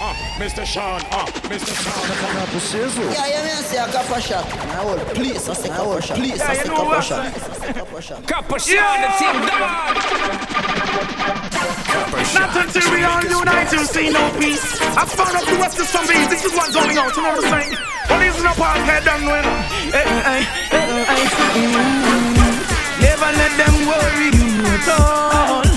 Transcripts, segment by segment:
ah, Mr. Sean, ah, Mr. Sean. Não é preciso? E aí, minha assim, a capa chata. Na hora, please, essa capa shot. Please, essa capa chata. shot. capa chata. Capa chata, team down. Not until we all unite, you'll see no peace. I found out the West is zombies. This is what's going on. You know what I'm saying? Police in the park, head down when. Never let them worry you at all.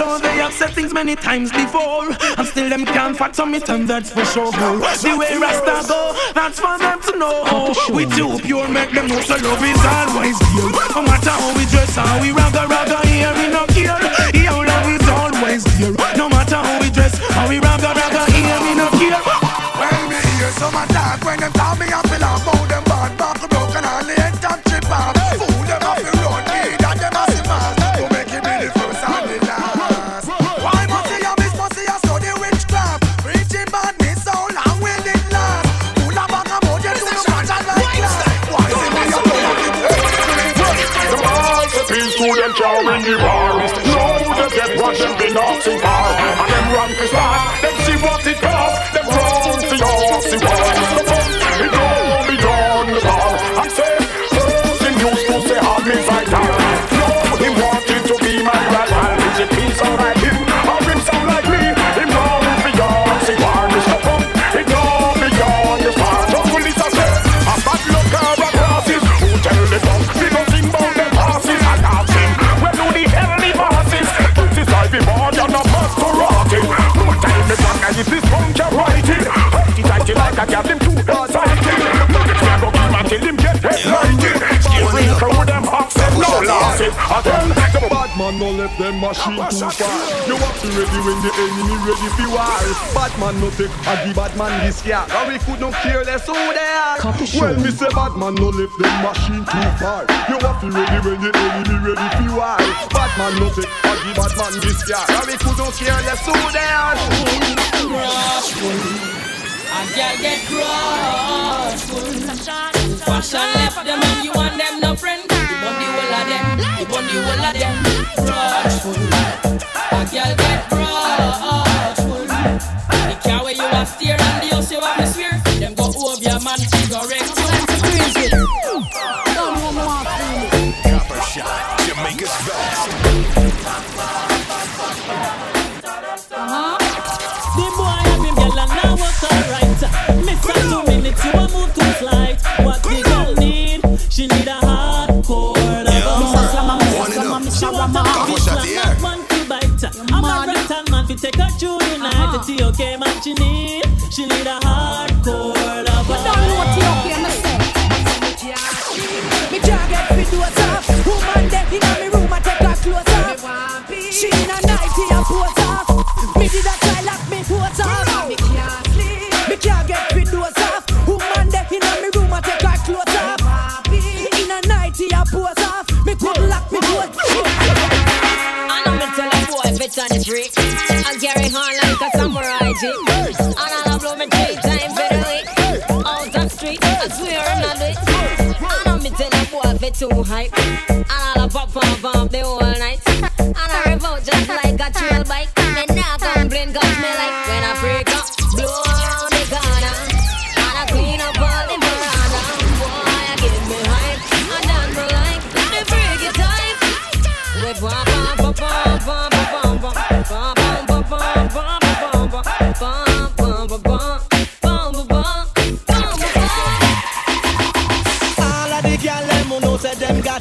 Sure they have said things many times before, and still them can't fact on me, and that's for sure. The way Rasta go, that's for them to know. We too pure, make them know so love is always pure. No matter how we dress, how we ragga ragga here, we no care. Your love is always dear. No matter how we dress, how we ragga ragga here, we no care. When me hear some attack, when them tell me I feel how them bad back broken and the head top chip off. Excited. Can't go him hawks them no the bad man no left them machine too far. You have to ready when the enemy ready for war. Bad man no take a the bad man this year. And we could not care less who they are. Well, me say bad man no left them machine too far. You have to ready when the enemy ready for war. Bad man no take a the bad man this year. And we could not care less who they are. A girl get crossful. Fashion left them and you and them no friend. You want the whole of them. You want the whole of them. Crossful. A girl get crossful.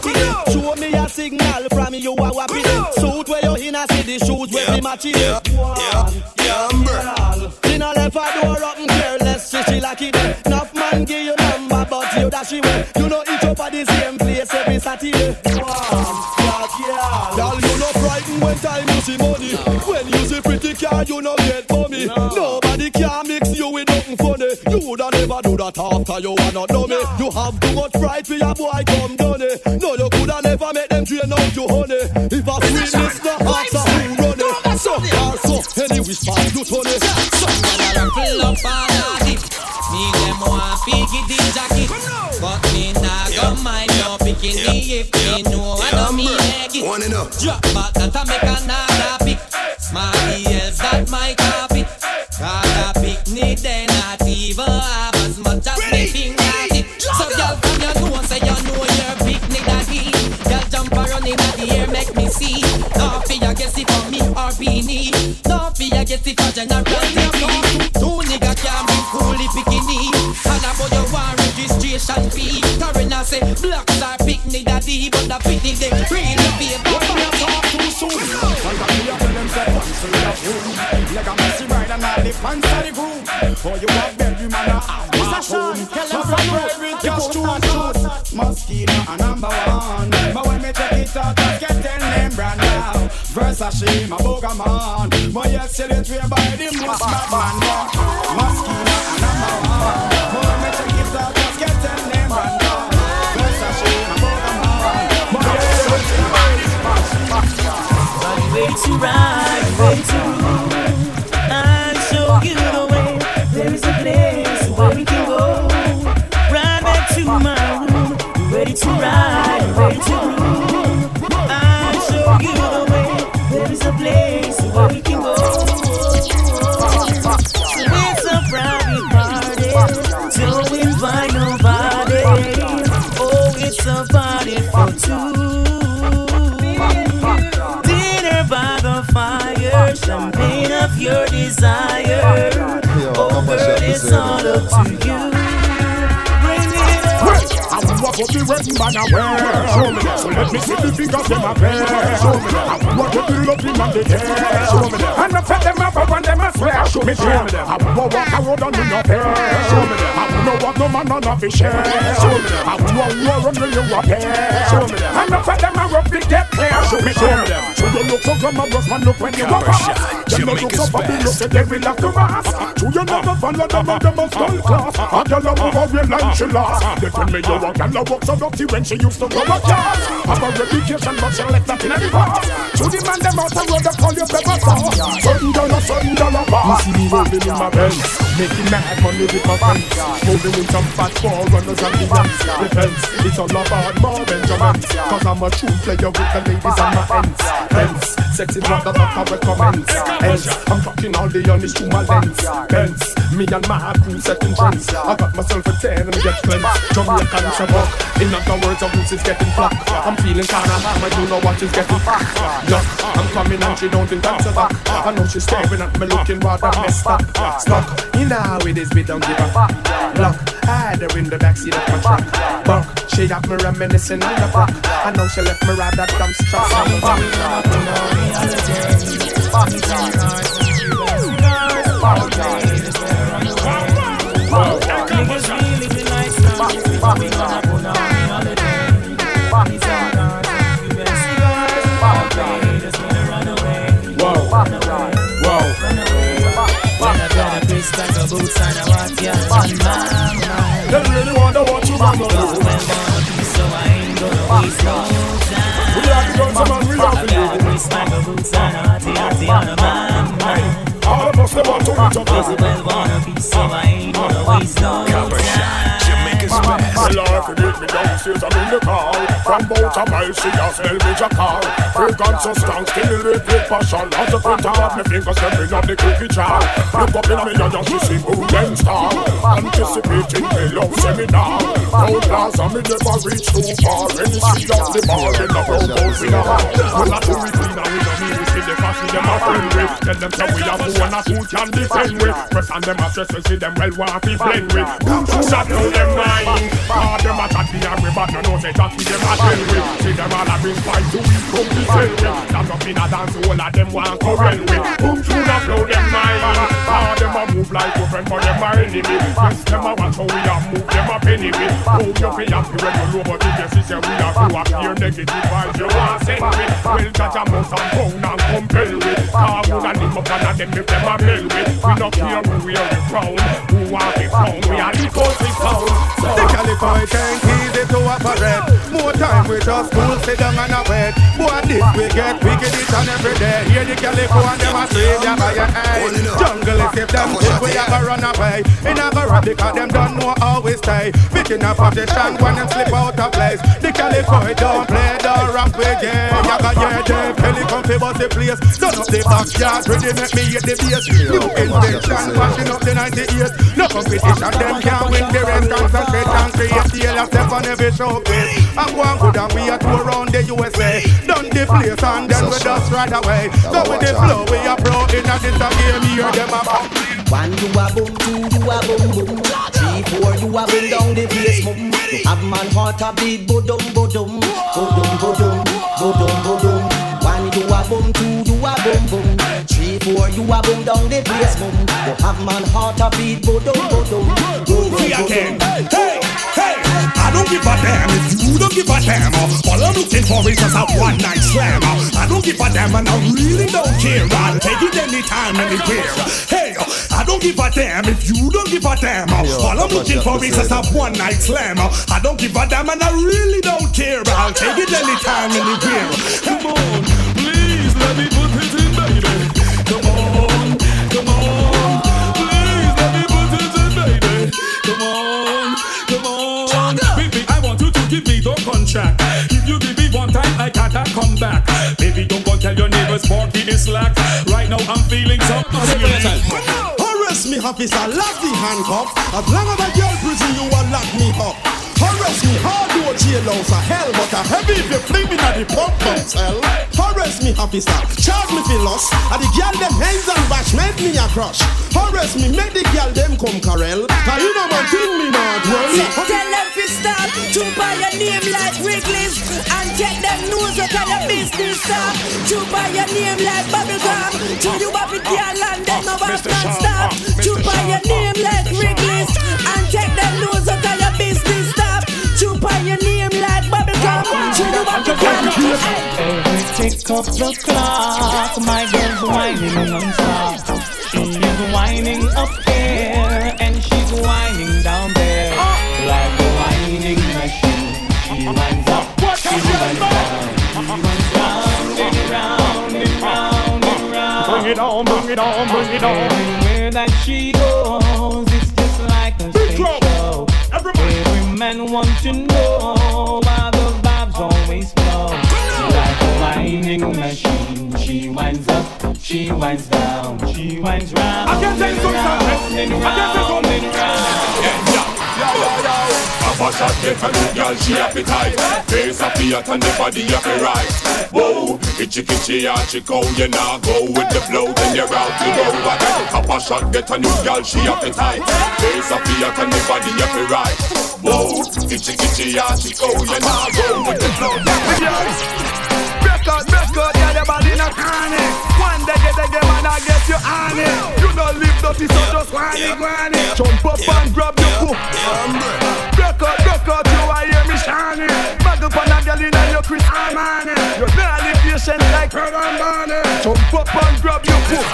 Say them got it. Show me a signal from you a wap it. Suit where you in a see the shoes where we match it. In a left a door up and careless, she she like it. Enough man give you number, but you dash it. You know each up at the same place every Saturday. Girl, you no frightened when time you see money. When you see pretty car, you no get money. Nobody can mix you with nothing funny. You woulda never do that after you are not dummy. You have too much pride for your boy come done it drain out your honey. If I feel this, the hearts are who run it. So, also, any wish for you, Tony. Some man a rattle up a daddy. Me them want piggy the jacket. But me nah yeah. go mind yeah. no bikini if me know I don't me egg it. Drop back that I make another pick. My else that my top. Or beanie. No fear guess if for general. Two nigga can be fully bikini. And about your one registration fee. Karina say black star picnic daddy, but the picnic they really favor. too soon. Sometimes we have them say once have room. Like a messy ride and all the pants are the groom. For you have bedroom and a half. So for private now. Versace, my booger man. My it way by the most bad man. Mosquito a. But when me take it out, just get ten name brand now. Versace, my booger man. My by the Way to ride, way to rule. I'll show you the way. There is a place where we can go. Ride back to my room. Ready to ride, ready to rule. Your desire. Oh, girl, it's all up to you. Up the wedding man wear. Show me let me see the fingers them a. Show me. I the man they. Show me. And them a swear. Show me. I road. Show me what no man on a fish. Show me. I pair. Show me them a rough big get clear. Show me that. So you look so glamorous man look when you walk past. Them no look so fabulous they will have to pass. So you never follow them and them a skull class. A girl a move a real line she lost. They tell me you a girl a walk so dirty when she used to go a class. Have a reputation but she left that in every part. So the man them out the road they call you Pepper Star. Seven dollar, seven dollar bar. You see me rolling in my Benz, making mad money with my friends. Moving with some fat forerunners and the ends. Defense, it's all about more Benjamins. Cause I'm a true player with the ladies on my ends. Hence, sexy brother that I recommend. Hence, I'm talking all the honest to my lens. Benz, me and my crew setting trends. I got myself a ten and get cleansed. Jamaican say buck. In other words, roots is getting black. I'm feeling kinda hot, I don't know what is getting back. Look, I'm coming and she don't think that's a back. I know she's staring at me looking rather messed up. Stuck, you know it is, we don't give a fuck. Look, I had her in the backseat of my truck. Buck, she have me reminiscing on the block. I know she left me ride that dump truck. Niggas really be nice now. We gonna put on a holiday. These are not US cigars. Just gonna run away. Whoa, Run away. whoa. Run away. When I got a piece like a boots and a watch, yeah, on my mind. They really wonder what you want to do. A piece like a boots and hottie, hottie on my mind. All of us, they want to reach up well wanna be so I ain't gonna waste no time. Jamaica's best. Well, I forget me downstairs, I'm in the car. From about a mile, she a smell me a car. Fragrance so strong, stimulate with passion. As front of me fingers, stepping on the cookie jar. Look up in me and she see and star. Anticipating the love seminar. Road and me never reach too far. When you see up the bar, in the road goes in a bar. Well, I do it clean and we don't mean we see the coffee, them a friend with. Tell them say we have one and two can defend with. Press on them a stress, we see them well want to blend with. Boom, shot through them mind. All them a chat the angry, but no know say that we them a tell with. See them all a bring fight to we to sell with. Stand up in a dance, all of them want run with. Boom, through the flow them mind. All them a move like a friend, but them a enemy. Yes, them a watch how we a move, them a penny with. Boom, you feel happy when you know, but if you see say we a go up here negative vibes, you want send with. Well, judge a must and pound and compel with. Car would and him up and them if them a bell with. We not care who we are crown, who want be found. We are the country sound. The California ain't easy to operate. More time with us, school sit down and a wait. Boy, this we get wicked each and every day. Hear the California them a slave ya by your head. Jungle Reckless if them think we ever run away. In a go because them don't know how we stay. Picking up position when them slip out of place. The California don't play, don't rap again. Yaga yeah, them Kelly come fi bust the place. Turn up the backyard, ready make me hit the bass. New invention, washing up the 98. No competition, them can't win the race. Concentrate and create the hell step on every showcase. I'm going good and we are tour around the USA. Done the place and then we just right away. Go with the flow, we are pro in a this game. Hear them a One you a boom, two you a boom boom, three four you a boom down the place boom. You have man heart a beat, bodum bodum, bodum bodum, bodum bodum. One you a boom, two you a boom boom, three four you a boom down the place boom. You have man heart a beat, bodum bodum, bodum bodum. Hey, hey, I don't give a damn if you don't give a damn. All I'm looking for is just a one night slam. I don't give a damn and I really don't care. I'll take it anytime, anywhere. Hey, I don't give a damn if you don't give a damn. All I'm looking for is just a one night slam. I don't give a damn and I really don't care. I'll take it anytime, anywhere. Come on, please let me put it in, baby. Come on, come on, please let me put it in, baby. Come on, give me the contract. If you give me one time, I can't come back. Baby, don't go tell your neighbors Sparky is slack. Right now I'm feeling so. Arrest me, officer, lock the handcuff. As long as a girl prison, you will lock me up. Arrest me, hard door jailhouse a hell, but a heavy if you fling me at the pump pump cell. Arrest me, officer, charge me for loss. And the girl them hands and bash make me a crush. Arrest me, make the girl them come carel. Cause you know one thing me not well. Tell them to stop to buy your name like Wrigley's and take them nose out of your business stop. To buy your name like bubblegum. To you have it your land, then no back and stop. To buy your name like Wrigley's and take them nose out Every tick of the clock, my girl's whining non-stop. She is whining up here and she's whining down there. Like a whining machine. She winds up, she winds down. She winds round and round and round and round. Bring it on, bring it on, bring it on. Everywhere that she goes, it's just like a stage show. Every man wants to know why the vibes always flow. Like a whining machine, she winds up, she winds down, she winds round. I can tell you something. I can tell round. And round. Papa shot get a new girl, she appetite. Face a Fiat and the body of a right. Whoa, itchy kitchy ah, archy cow oh, You nah go with the flow, then you're out to go. Again Papa shot get a new girl, she appetite. Face a Fiat and the body of a right. Whoa, itchy kitchy ah, archy cow oh, You nah go with the flow, Record, record, yeah, the body not honey. One day get game and I get you on it. You don't live dirty, so just whiny, whiny. Jump up and grab your foot. Record, record, you I hear me shining. Bag up on a girl in your Chris Armani. You're not patient like her Barney. Jump up and grab your foot.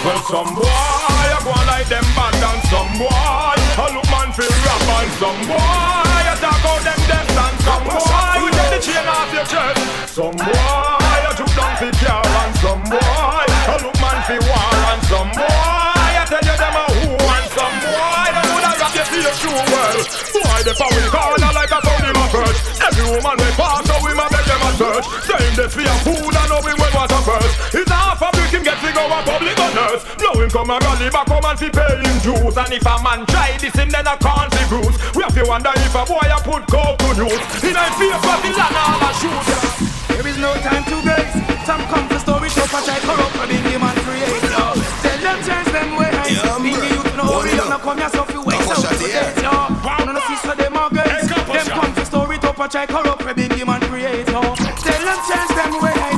Well, some boy, I go like them bad and some boy, I look man feel rap and some boy, I talk out them deaf and some boy, you take the chain off your chest. Some boy, I took down the car and some boy, I look man feel war and some boy, I tell you them a who and some boy, them woulda rap you to your shoe well. Boy, the power corner like a phone in my perch. Every woman we pass, so we ma beg them a search. Saying this for your food and know we well what a first. It's half a brick him get to public on nurse. Blow him come a rally back home and fi pay him dues. And if a man try this him then a can't see bruise. We have to wonder if a boy a put coke to news. In a fear for the land all a shoot. There is no time to waste. Some come to story to patch I corrupt and be man create. Yo. Tell them change them ways. Yeah, Be the youth no hurry up, now come yourself you wait out to date. Yo. Wanna no see so them are gays. Them come to story to patch I corrupt and be the man create. Yo. Tell them change them ways.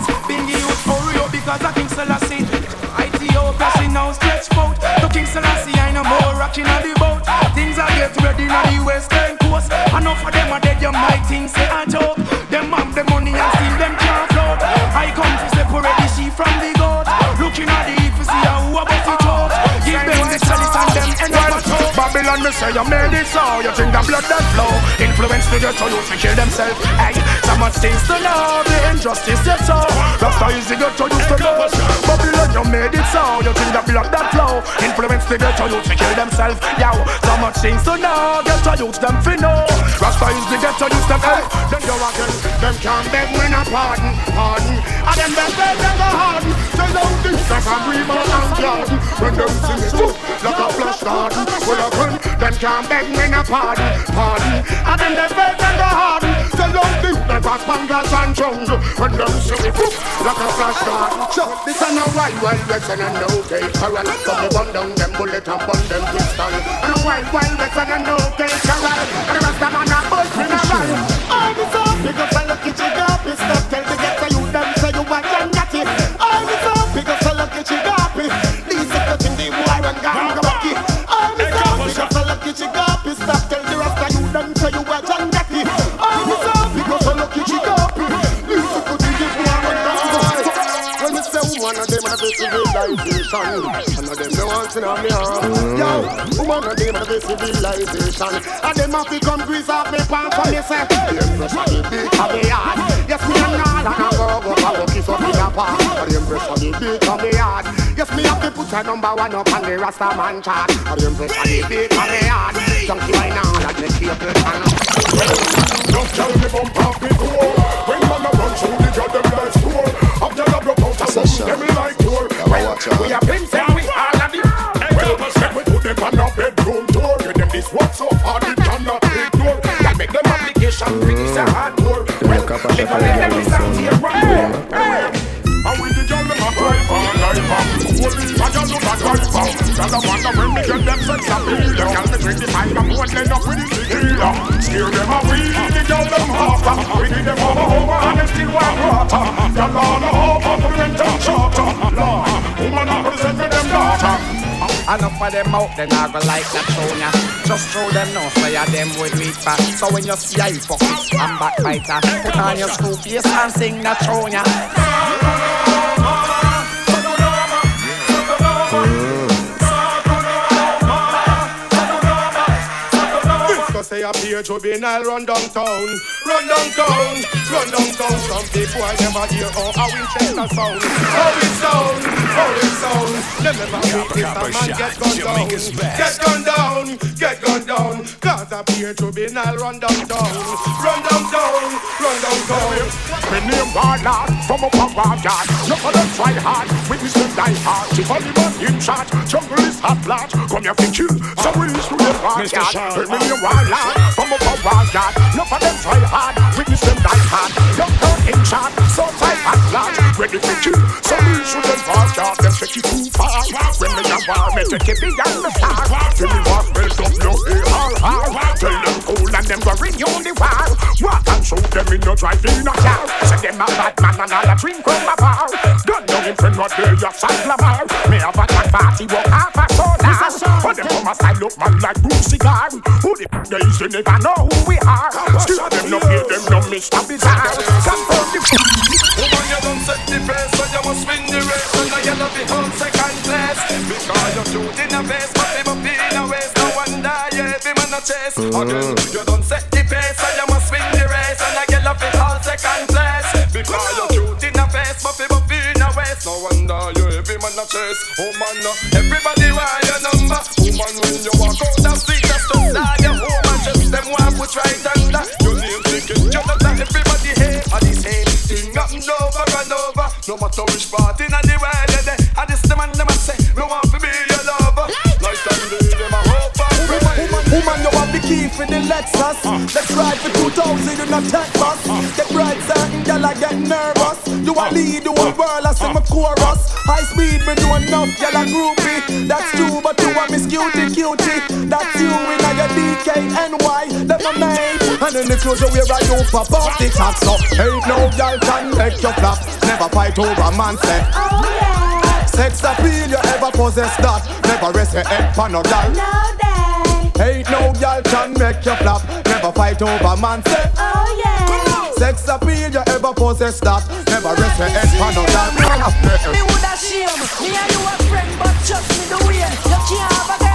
Stretch out. To King Selassie I no more rocking on the boat. Things are get ready on the western coast. Enough of them are dead, you might think say a joke. Say you made it so You think the blood that flow. Influence to get to you to kill themselves. Hey, so much things to know The injustice you saw Rasta is the get to you to know Babylon you made it so You think the blood that flow. Influence to get to you to kill themselves. Yo, so much things to know Get to use them for know. Rasta is the get to use them Hey, then you again Them can't beg me no pardon, pardon. And them beg them go harden. Tell them this that I'm real and garden When them sing it like a flash garden. Well I can, them can't beg me no pardon, pardon. And them they beg them go harden. Tell them this that I'm spanglers and drums When them sing it like a flash garden So this ain't no wild wild west and no gate. Corral Come the bun down them bullet and bun them pistol And a wild wild west and no gate. Corral And the rest of man a bust in a run All civilization of them no want to know me Yo, woman of them have a civilization And them have to grease off me pants for me say The empress of the beat of the yard Yes, me and all and I go go I go kiss up in a park And the empress of the beat of the yard Yes, me have to put a number one up on the Rasta man chart And the empress of the beat of the yard Junkie wine all and the cable Just tell me bump off the man a run through the job them like store After the a room them like door we are pimps and we all of the Well, let me put them on a bedroom door. Give them this work so hard it cannot ignore That make them application bring this a hard door. Well, live a let them stand here right? Hey! And with the girl them a cry for life Holy, I just look at cry for Girl them wonder when me get them sex appeal The girl me drink the time and won't end up with the tequila Scare them away, the girl them after We give them over over and them still want water. Girl all over, put them down shorter Lord, Enough of them out, then I go like that Sonia. Just show them no so them with me back. So when you see fuck it, I'm backbiter. Put on your school face and sing that Sonia. Say a page juvenile run downtown, run downtown, run downtown. Some people I never hear how a Winchester sound, how it sound, how it sound. Them never meet this a man get gunned down, get gunned down, get gunned down. Cause a page juvenile run downtown, run downtown, run downtown. Me name Warlord from up a backyard Look for them try hard, witness them die hard. If only man in charge, jungle is hot blood Come here to kill, so we is to them backyard Me name Warlord from a backyard Look for them try hard, witness them die hard. Young Jungle in charge, so tight hot blood Ready to kill, so we should them backyard Them take it too far. When me a war, me take it beyond the star Till me was built up, no A-R-R Tell them cool and them go on the wall Walk and shoot them in no driving a car. Say them a bad man and all a drink from a bar. Gun down in front of the your San Lamar Me have a party walk half a soda But them come a style up man like Bruce Cigar Who the f*** they they never know who we are Still them no pay them no Mr. Bizarre Confirm the Woman you don't set the pace So you must win the race. And I yell be on second place. Because you're in a face But them up in a waist No wonder you every man a chase. Again you don't set the pace So you must win the race. And I yell be on second place. Because you're in a face But them up in a waist No wonder you every man a chase. Oh man Everybody want your number. Woman when you walk out the street 2000, you not take bus. Uh. Get bright, certain girl, I get nervous. You a uh. lead the whole world, I see my chorus. High speed, me do enough, girl, a groupie. That's true, but you are miss cutie, cutie. That's you in a your DKNY, them a mate. And in the future, we're a you pop off the top, so ain't no girl can make you flop. Never fight over man, say. Oh, yeah. Sex appeal, you ever possess that. Never rest your head for no girl. No, Ain't no girl can make you flop. Never fight over man, say. Oh yeah. Sex appeal, you ever possess that. Never rest your head for no girl. Me woulda shame. Me and you a friend, but trust me the way. You can't have a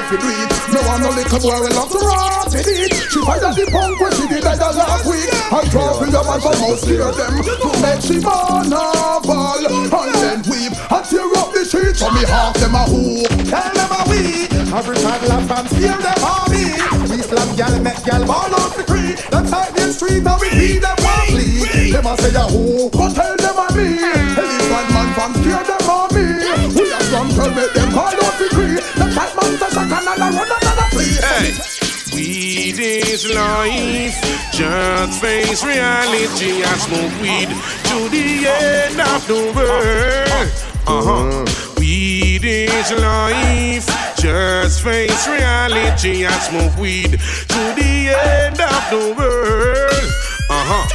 how to do it. No one no little boy will love to rock with it. She find out the punk when she did that last week. I drop in the man from house scare them to make she a ball and then weep and tear up the sheets. So me half them a who, tell them a we. Every time laugh and steer them on me. We slam gal, make gal ball off the tree. Them type the street and we beat them flee. Them a say a who, but tell them a me. Elephant man from scare them on me. We a from tell make is life, just face reality. I smoke weed to the end of the world. Uh huh. Weed is life, just face reality. I smoke weed to the end of the world. Uh huh.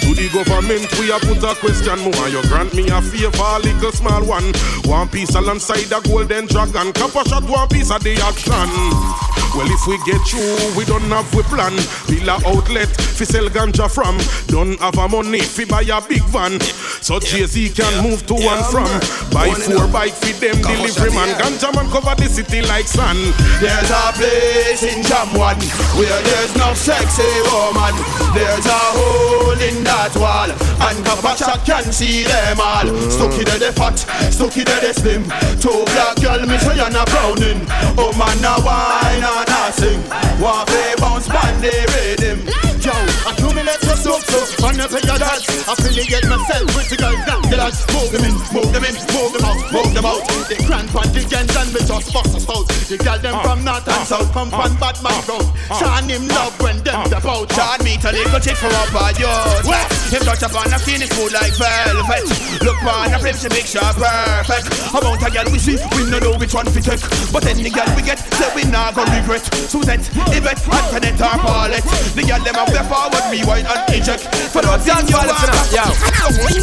To the government, we a put a question more. You grant me a favor, little small one. One piece alongside the golden dragon. Copper shot, one piece of the action. Well, if we get through, we don't have we plan. Villa outlet, fi sell ganja from. Don't have a money, fi buy a big van. So Jay-Z can move to and from. Buy four bike fi them delivery man. Ganja man cover the city like sun. There's a place in Jamwan where there's no sexy woman. There's a hole in that wall, and Kapacha can see them all. Stuck in the fat, stuck in the slim. Two black girl, me say you're not browning. Oh man, now wine and a sing. One play bounce band the rhythm. Yo, minutes of soap so on the figure feel get myself with the girls down the dance. Move them in, move them in, move them out, move them out. The grand contingent and we just bust us out. The girl them uh, from north and uh, south come from uh, Batman Road. Sean him love when them step out. Sean meet a little chick from up on yours. Well, him touch up on a skin is smooth like velvet. Look on a flip, she make sure perfect. Amount of girl we see, we no know which one we take. But any girl we get, say we not go regret. Suzette, Yvette, Antoinette or Paulette. The girl them up there forward, rewind and eject. For those young you Yo,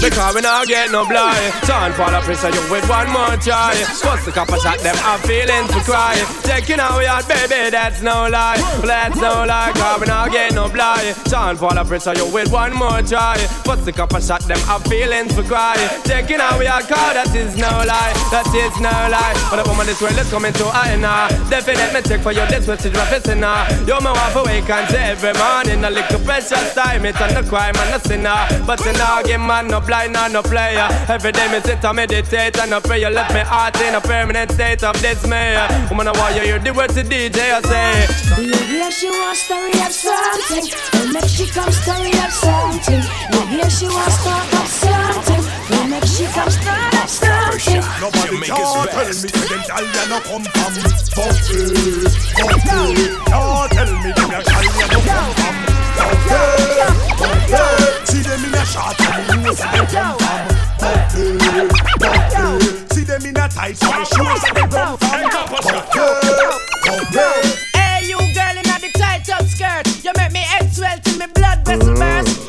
because we not get no blind. Sean Paul a pressure you with one more try. Bust the couple shot them, I'm feeling to cry. Checking out out, baby, that's no lie. That's no lie, cause we not get no blind. Sean Paul a pressure you with one more try. Bust the couple shot them, I'm feeling to cry. Checking out out, cause that is no lie. That is no lie. But the woman this world is coming to I now. Definite me check for you, this message my fist now. You me want to wake and say every morning little precious time. It's on the crime and the sinner. But you know, give man no blind and no player. Every day me sit and meditate and I pray you left me heart in a permanent state of dismay. Woman, I want you hear the words the DJ I say. Do you hear she wants to rap something? Well, make she come story up something. You hear she wants to talk up something? Well, make she come start up something. Nobody can tell me say them gal ya no come from Buffy, Buffy. Can't tell me them a ya no come See them in a shot and. See them in a tight. Hey, you girl in the tight up skirt. You make me head swell till me blood vessel burst.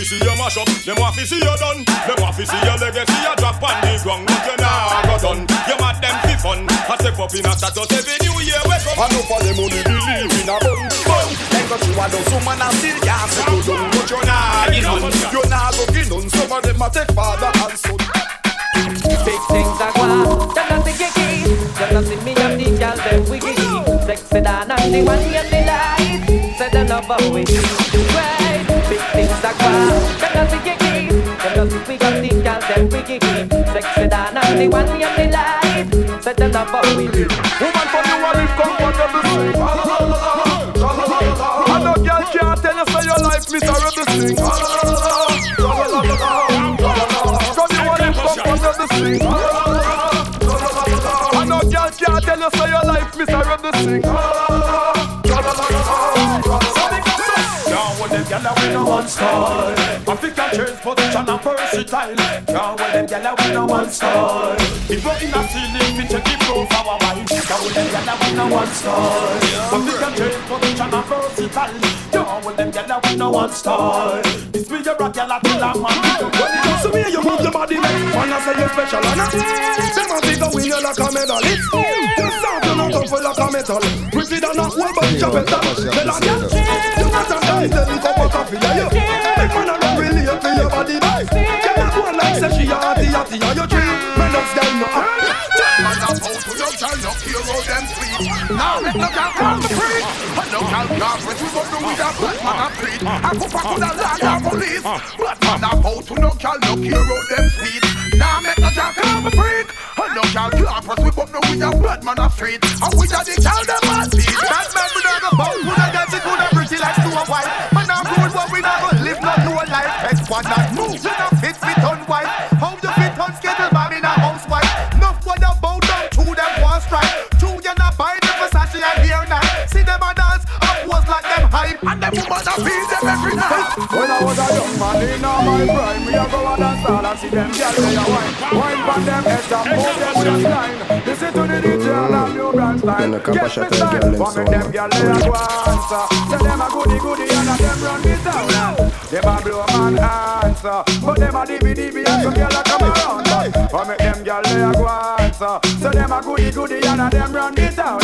For them want to see you mash up, them want to see you done. Them want to see your legacy a drop on the ground, but you nah go done. You mad them fi fun, I step up in a status every new year wake up. I know for them only believe in a bun bun. Them got you a done some man and still can't settle down, but you nah get none. You nah go get none. Some of them a take father and son. Big things are gone, them not the kiki. Them not see me and the girl them wiggy. Sexy than and the one and the light. Say them love how we are gone, them not the kiki. Them me and the girl them. Sexy than and the one and the light. Say them love how we do. Woman from you a live comfortable know girl can't tell you say your life miserable sing. From you a live comfortable sing. Know girl can't tell you say your life miserable sing. Them win a one style. African change position and versatile. Now when them a win a one style. If you're in a ceiling, we check the profile wine Now when them gyal a win a one style. African change position and versatile. Now when them a win a one style. This be your rock a tell a man When it comes to me, you move your body. Man, I say you're special and I Them a a win you like a medalist sound you know come powerful like a metal. Pretty than a whole bunch of metal. Tell yeah, you. Every man a love relate to your body, boy. Girl, you go like say she a hotty, hotty, and you dream. Man, that's girl, no. Man, I'm out to your girl, no hero them sweet. Now let no girl call me free. And no girl can't with you, but no with a black man a freak. I go back to the land of police. But man, I'm out to no girl, no hero them sweet. Now make no girl call me freak. And no girl can't with you, but no with a black man a street. And we are the girl them a beat. Bad man, we not go bout. We not get life. X one not move, you not fit fit on white. How you fit on schedule, man, in a housewife. Enough for the bow down to them one strike. Two you not buy them Versace and here now. See them a dance, up was like them hype. And them woman a feel them every night. When I was a young man in all my prime, me a go a dance hall and see them gyal they a wine, wine pon them heads and move them with a line. Listen to the DJ and a new brand style. Get me style, for me them gyal they a go answer. Say them a goody goody and a them run the town. Them a blow man answer, but them a dibby dibby and some gyal a come around. For me them gyal they a go answer. So them a goody goody and a them run the town.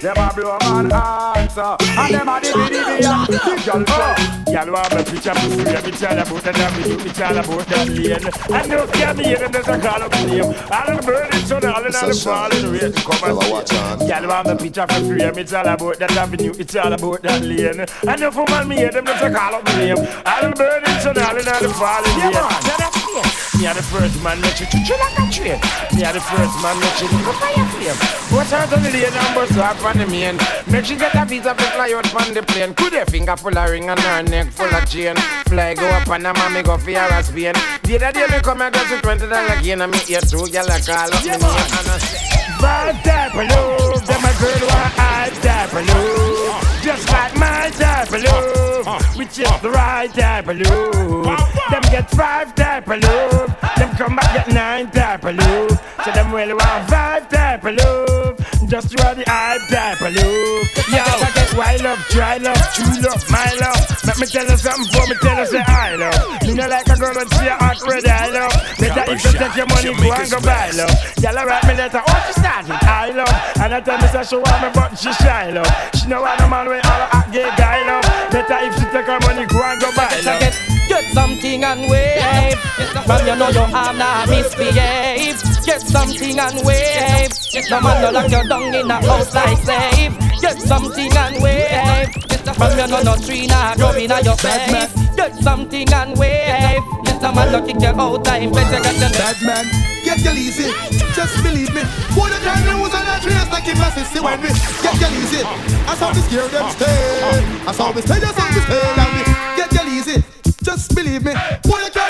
Them a blow man answer, and them a dibby dibby and the gyal go. Y'all want me picture for free, me tell about the damn you, me tell about that lane. And no care me, them there's a call up name. All the burning sun, all in the falling rain, come and see. Y'all want me picture for free, me tell about that avenue, me tell about that lane. And no woman me, them there's a call up name. All the burning sun, all in the falling rain. Me are the first man, make you chill like a train. Me are the first man, make you look fire flame. Watch out on the lane and bust off on the main. Make she get a visa to fly out on the plane. Could her finger full of ring and her neck full of chain. Fly go up and a mommy go for her Spain. The other day me come and go to twenty dollar gain and me hear two gyal a call up me name and I say. Bad type of love, them a girl want high type of love. Just like my type of love, which is the right type of love. Them get five type of love, them come back get nine type of love. So them really want five type of love, just try the hype type of love. Yo, I get wild love, dry love, true love, my love. Let me tell you something before me tell you say I love. You know like a girl that see a hot red I love. Better if you take your money, go and go buy love. Y'all write me letter, oh she started, I love. And I tell me say she want me but she shy love. She know want a man with all a hot gay guy love. Better if she take her money, go and go buy love. Get, something and wave. Man, you know you have not misbehave. Get something and wave. No man no lock you down in a house like slave. Get something and wave. Man, you know no tree nah grow in a your face. Get something and wave. No man no kick you out time. Better get your Bad man, get your easy. Just believe me. Who the time me was on a trace like it must see when we get your easy. I saw me scare them stay. I saw me stay, I saw me stay. Just believe me. Time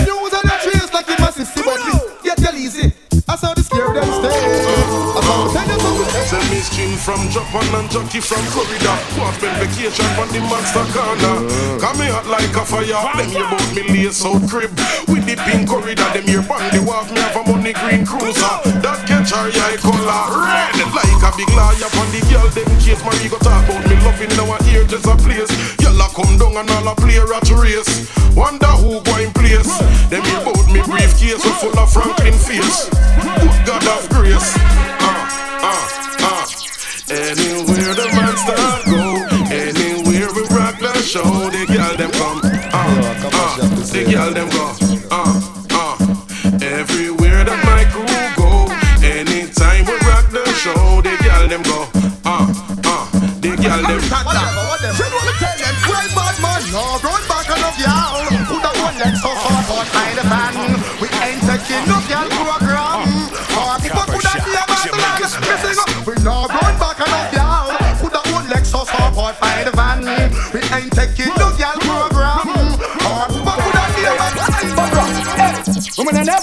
from Japan and jockey from Florida. Go spend vacation from the monster corner. Come me hot like a fire. Them here bout me lace out crib. With the pink corridor. Them here bang the wharf. Me have a money green cruiser. That catch her eye color red. Like a big liar on the girl. Them case Marie go talk about me loving in our ear just a place. Yalla come down and all a play rat race. Wonder who go in place. Them here bout me briefcase so full of Franklin face. Good God of grace. Uh, uh. Anywhere the monster go, anywhere we rock the show, the girl them come. Uh, uh, the girl them go. Uh, uh. Everywhere the my crew go, anytime we rock the show, the girl them go. Uh, uh. The girl them. She wanna tell them, well, bad man, no, run back enough, y'all. Who the one next so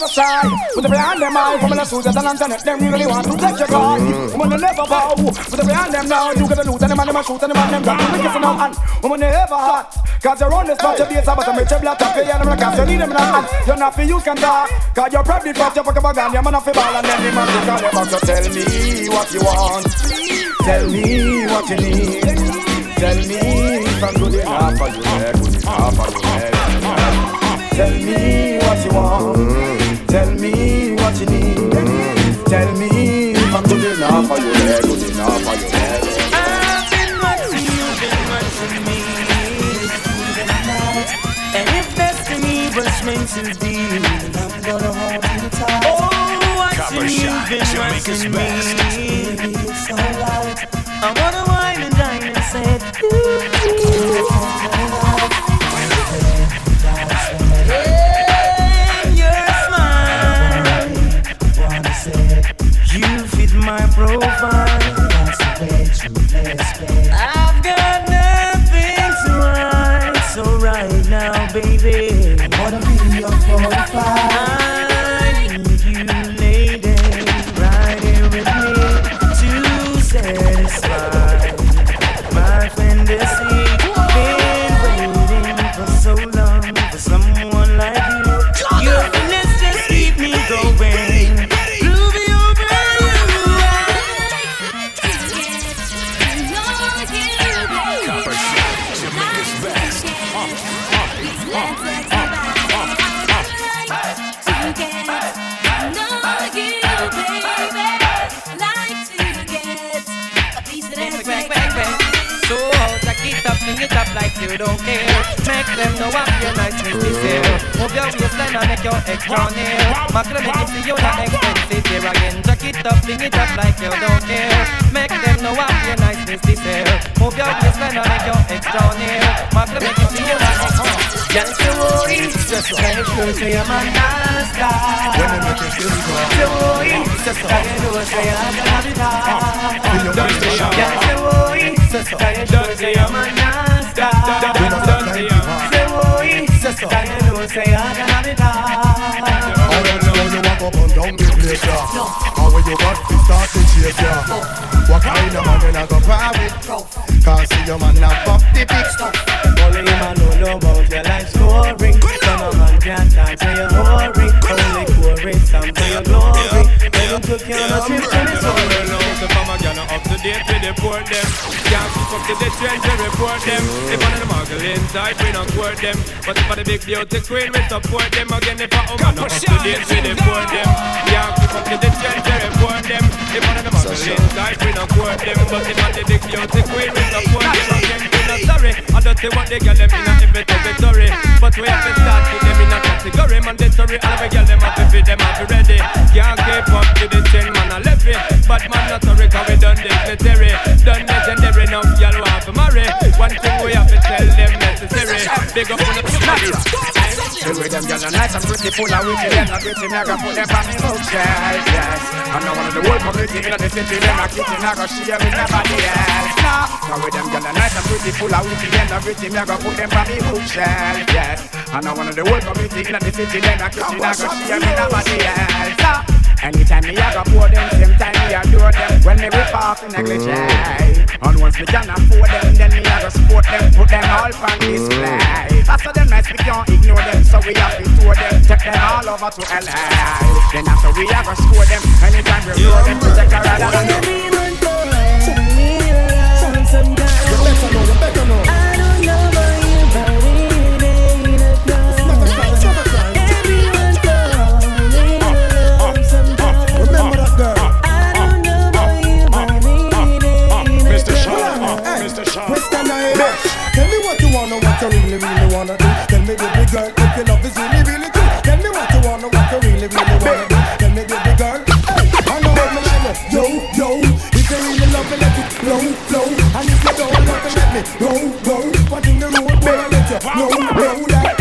Are with the behind them eye, women are suited and internet, them really want to take your. Women are never bow, with the behind them now, you get a loot and the man them shoot and the man them drop, you kissing out hand. Women are never hot, cause you're on this spot, your base about to make your black and them like you need them hand. You're not for use can talk, cause you're probably fat, you fuck up a gun, you're man off ball, and then the man call you back, so tell me what you want, tell me what you need, tell me if I'm good enough for you, good enough for you. Tell me what you want. Tell me what you need. Tell me if I'm good enough for you. Yeah, good enough for you. I've you, me. And if meant to be, I'm gonna hold you tight. Oh, you, been me. I wanna sing it up like you don't care. Make them know what your nice things is. Move your waistline and make your extra near. Macro make it see you not expensive. Just to worry, just to make sure say I'm a non-star. When they make you feel good. To worry, just to make sure say I'm a non-star. Just to worry, just to make sure say I'm a non-star. To worry, just to make sure say I'm a non-star. All them know you walk up and down the place, yeah. And when you got to start to chase, yeah. What kind of man you not go private? Can't see your man not pop the big stuff. Only a man who know about your life story. So no man can talk to your worry. Only chorus some to your glory. When you took you on a trip to the story. So from a gun up to date we deport them Can't keep up to the trend to report them. If one of the muggle inside we don't court them. But if for the big beauty queen we support them. Again if a woman up to date we deport them. Can't keep up to the trend to report them. If one of the muggle inside we don't court them. But if for the big beauty queen we support them. Again we not sorry. I don't see what they get them in a every territory But we have to start with them in a category. Mandatory all of the girl them have to fit them have to ready. Can't keep up to the trend man a levy But man not sorry cause we done dignitary Done legendary now want to marry. One thing we have to tell them necessary. Big up on the The way them girls are nice and pretty, full of witty, them not pretty, gonna put them on me bookshelf, yes. I'm not one of the whole community in the city, them not kitty, I gonna share with nobody else, no. The way them girls are nice and pretty, full of witty, them not pretty, gonna put them on me bookshelf, yes. I'm not one of the whole community in the city, them not kitty, I gonna share with nobody else, no. Anytime me I go pour them, same time me I adore them. When me rip off in negligee mm. And once me can afford them, then me I go support them Put them all on display. After them nice, we can't ignore them So we have to tour them, take them all over to LA Then after we I go score them Anytime we roll them, we take a ride on them. Mr. me, baby girl, if your love is really, really true. Tell me what you wanna, what you really, really wanna do. Tell me, baby girl, hey, I know what me like. Yo, yo, if you really love me, let it flow, flow. And if you don't love me, let me go, go. What in the road, boy, I let you know, know that.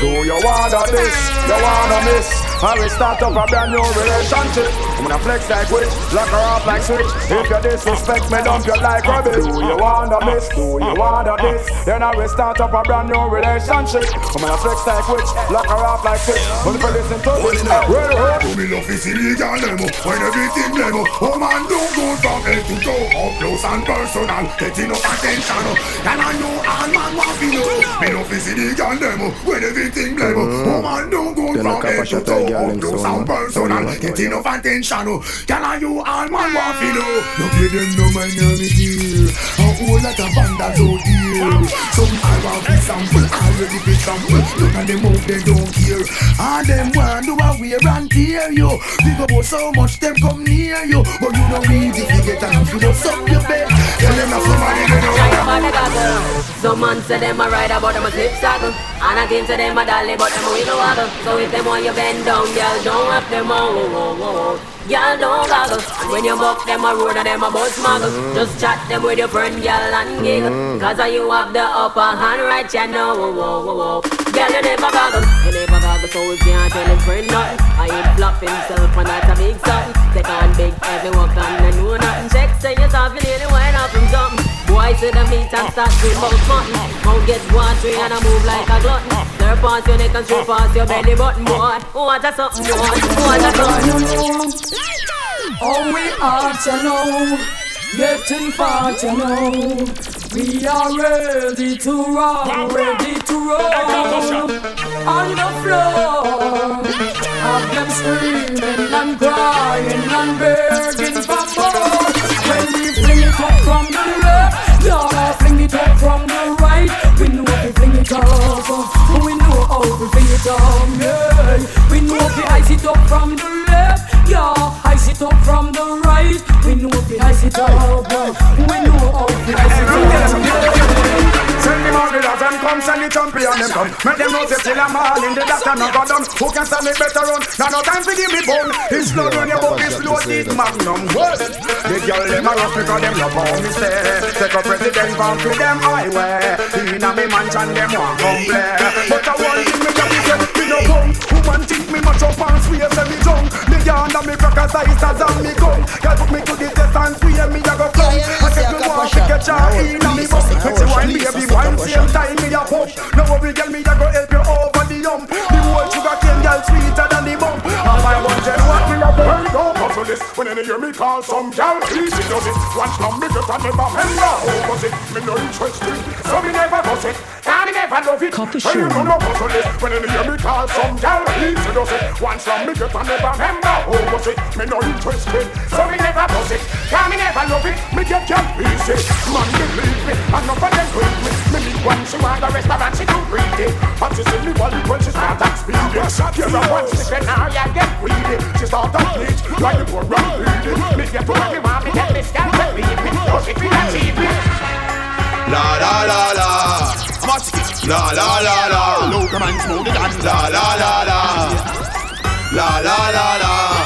Do you wanna this? You wanna miss? I will start up a brand new relationship. I'm gonna flex like witch, lock her up like switch. If you disrespect me, dump you like rubbish. Do you wanna miss? Do you wanna this? Then I will start up a brand new relationship. I'm gonna flex like witch, lock her up like switch. But if you listen to this, ready up. Me love is illegal demo When everything demo Oh man do good from head to toe Up close and personal Get enough attention oh. And I know all man want to know Me love is illegal demo When everything demo Oh man do good Then a from head copper to shot toe a girl Up in close sound. and personal Sound Get like enough attention oh. Can I you all man want to know No play them no man no me dear A whole lot of vandals out here Some I want be sample Already be sample. Look at them out they don't care And them want do a wear and tear you Think about so much them come near you But you don't need if you get enough You don't suck your bed Tell them that somebody they know about the goggle. Some man say them a ride about them a slip saddle. And I think say them a dolly but them a wiggle waggle. So if them want you bend down, girl, don't have them on. Whoa, whoa. Girl, don't goggle. And when you buck them a road and them a bus muggle. Just chat them with your friend, girl, and giggle. Mm. Cause you have the upper hand right, you know. Whoa, whoa, whoa, whoa. Girl, you never goggle. You never goggle, so we can't tell him friend nothing. I ain't flop himself and that's a big something. Take on big, heavy work and I know nothing. Check, say yourself, you nearly went up from something. Boy, to the meat and start to mouth mutton. Mouth gets watery and I move like a glutton. Slurp past your neck and straight past your belly button, boy. What a something, boy. What a something. Oh, we are to know, getting far to know. We are ready to roll, ready to roll on the floor. Have them screaming and crying and begging for more. When we fling it up from the left, y'all fling it up from the right. We know we fling it up, we know how we fling it up. Yeah. We know we ice it up from the left, yeah. Ice it up from the right. We know we ice it up, we know how we ice it up. Them out the lads and come send the champion them come. Make them know say till I'm all in the doctor no got done Who can stand me better run? Now no time to give me bone. It's blood on your book, it's loaded magnum. The girl them a rough because them love how me stay Take a president from to them highway In a me mansion them want come play But I want give me that say me no come. Woman think me much up and swear say me drunk Me yarn and me crackers size as and me gun Girl put me to the test and swear me go come said me want to catch her in a me bum Make she wine baby wine same time me a push No worry girl me a go help you over the hump. The whole sugar cane girl sweeter than the bump. All I want you what me a burn Don't hustle this. When you hear me call some girl Please she does it. Once now me get and never remember How was it Me no interested So me never bust it. And never love it Coffee When you show. know no hustle this When you hear me call some girl Please she does it Once now me get and never remember How oh, was it Me no interested So me never bust it And me never love it. Me get girl easy. Man believe me And none of them hurt me. Me meet one she want the restaurant she too greedy And she see me wallet when she start and speedy Give her one stick and now you get greedy. She start to bleach like the poor run Me get to where me want me get this girl to leave me Cause it will achieve La la la la. La la la la. Look, man, smooth it and la la la la. La la la la.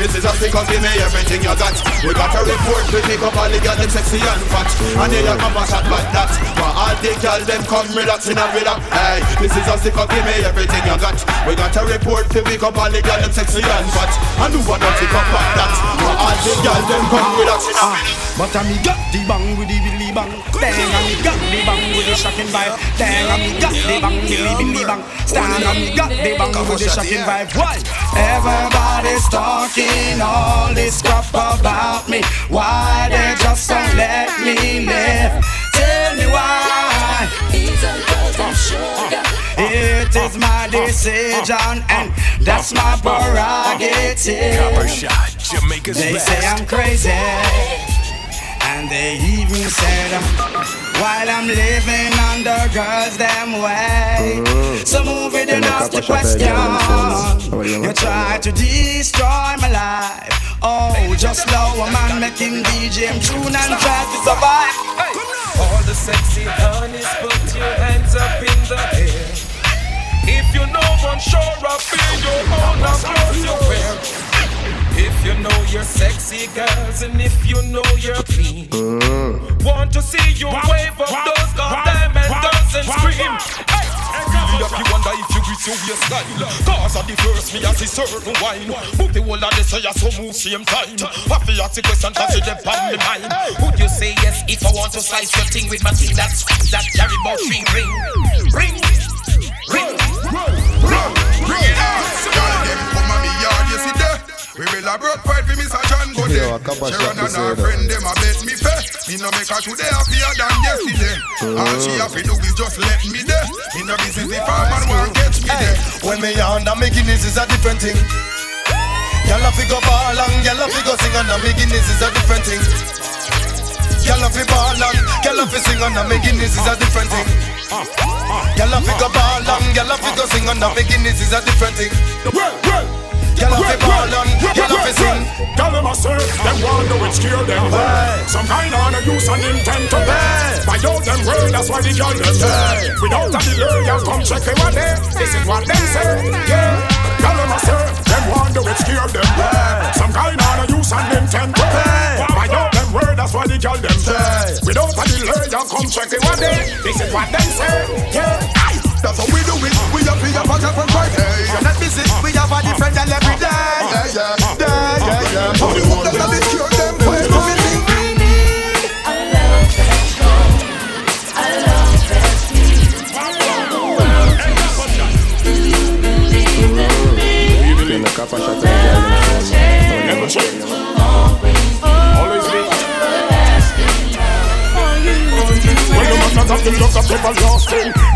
This is a stick up, give me everything you got. We got a report, we pick up all the girls, them sexy and fat. And they have a shot like that. But all the girls, them come relaxing and relax. Hey, this is a stick up, give me everything you got. We got a report, we pick up all the girls, them sexy and fat. And who want to pick up like that? But all the girls, them come relaxing and relax. But I me got the bang with the billy bang. Dang, I me got the bang with the shocking vibe. Dang, I me got the bang, billy billy bang. Stand, I me got the bang with the shocking vibe. Why? Everybody's talking all this crap about me. Why they just don't let me live? Tell me why. It is my decision and that's my prerogative. Copper shot, Jamaica's They best. say I'm crazy, and they even said um, while I'm living under girls them way. So move it and ask the question. You try to destroy my life. Oh, just now a man making DJ tune and try to survive. All the sexy honeys, put your hands up in the air. If you know one, sure up in your own, now close your wear. If you know you're sexy girls and if you know you're clean, mm. want to see you wave up those goddamn and dance and scream. Hey, Really up you wonder if you greet your waistline Cause of the first me as a certain wine. Move the whole of the say so move same time. Have to ask the question cause you dep on me mind. Would you say yes if I want to slice your thing with my thing that's that carry about ring Goody. Yo, a couple Sharon and her friend, them a bet me fair. Me no make her today happier than yesterday. All she have to do is just let me there. Me no business if a man want catch me there. When me under me Guinness is a different thing. Gyal a fi go ball and gyal a fi go sing and me Guinness is a different thing. Gyal a fi ball and gyal a fi sing and me Guinness is a different thing. Gyal a fi go ball and gyal a fi go sing and me Guinness is a different thing. Gyal a fi ball and gyal a fi sing. Tell them I say, them want to it scare them. Some kind of use and intent to bed. out them word, that's why the girl them say. Without a delay, y'all come check them out there. This is what them say. Yeah, girl them a say. Them wonder which scare them. Some kind of use and intent. Why out them word, that's why the girl them say. Without a delay, y'all come check them out there. This is what them say. Yeah. That's how we do it. We have we have a different Friday. You're not busy. We have a different girl every day. Yeah, yeah, yeah, yeah, yeah. So we hope that they cure them. Wait for me. Been a couple shots of girl Never change. Always be. When the man not have the look of everlasting And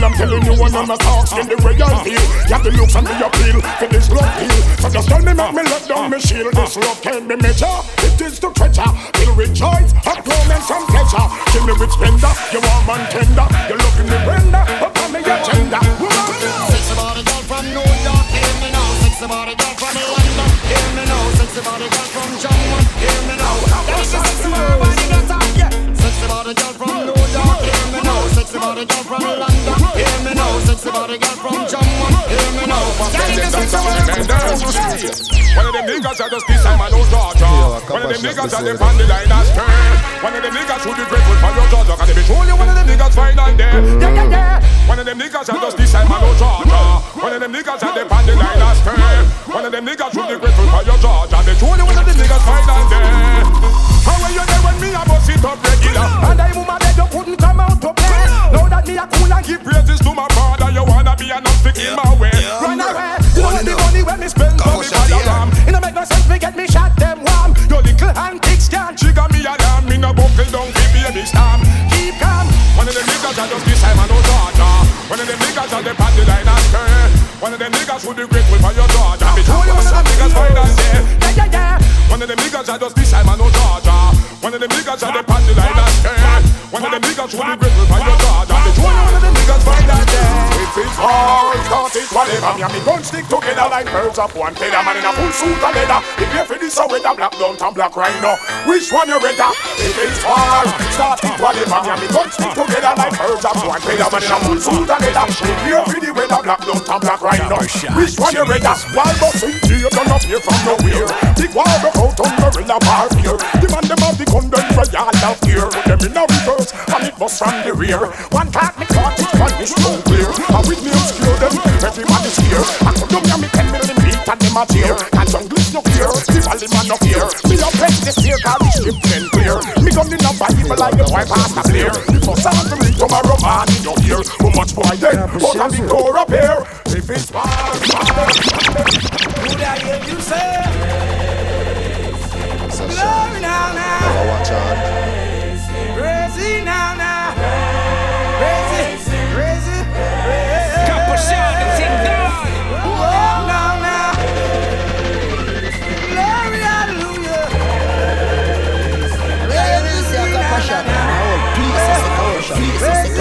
real, I'm telling you when I'm not asking the way I feel You have the looks and the appeal for this love deal So just tell me make me let down my shield This love can be measured, it is the treasure Feel rejoice, romance and pleasure Give me with splendor, you warm and tender You look in the Brenda, upon me agenda Sexy body girl from New York, hear me now. Sexy body girl from London, hear me now. Sexy body girl from Jamaica, hear me now. That's the sexy body girl, yeah. Sexy body girl from New York, hear me now. Sexy body girl from London. Sexy body girl from Jamaica, hear me now. One of them niggas are just this time I know Georgia. One of them niggas are them on the line as turn One of them niggas should be grateful for your Georgia Cause they be showing you one of them niggas fine and there. Yeah, yeah, yeah. One of them niggas are just this time I know Georgia. One of them niggas are them on the line as turn One of them niggas should be grateful for your Georgia. They showing you one of them niggas fine and there Are you there when me a bust it up regular? And I mama beg you couldn't come out to play. Now that me a cool and give praises to my father. You wanna be an obstacle in my way. Run away. You want the money when me spend for me diagram It no make no sense me get me shot them warm. Your little antics can't trigger me a damn Me no buckle down fi baby storm Keep calm. One of them niggas are just this time I know Georgia One of them niggas are the on the line and turn One of them niggas would be grateful for your Georgia show you one of them niggas fine and there. Yeah, yeah, yeah. One of them niggas are just this time I know Georgia One of them niggas are the line and turn One of them niggas would be grateful for your Georgia Me show you one of them niggas fine and there If it's start it whatever Me and me gun stick together like birds of one feather. Man in a full suit of leather. If you for this a black don't and black rhino. Which one you better? If it's start it whatever Me and me gun stick together like birds of one feather. Man in a full suit of leather. If you for the weather black don't and black rhino. Which one you better? Why busting here don't appear from nowhere Big war broke out on gorilla warfare The man them have the gun them for of gear Put them in a reverse and it bust from the rear. One caught me caught it one is so clear. And with me obscure them everybody's here. I could do me and me ten million beat and them a tear? And junglist no fear, the valley man no fear. Me a press the spear cause the ship then clear. Me gun in a Bible like the boy past a clear The first time to read tomorrow man in your ear How much boy dead, but I'm the core up here If it's war, Would I hear you say? Glory now, now. Never watch out. Now, now. Capuchon, the thing gone. Oh, now, now. Glory, hallelujah. Yeah, you see a couple shot. Now, please, say couple shot. Please,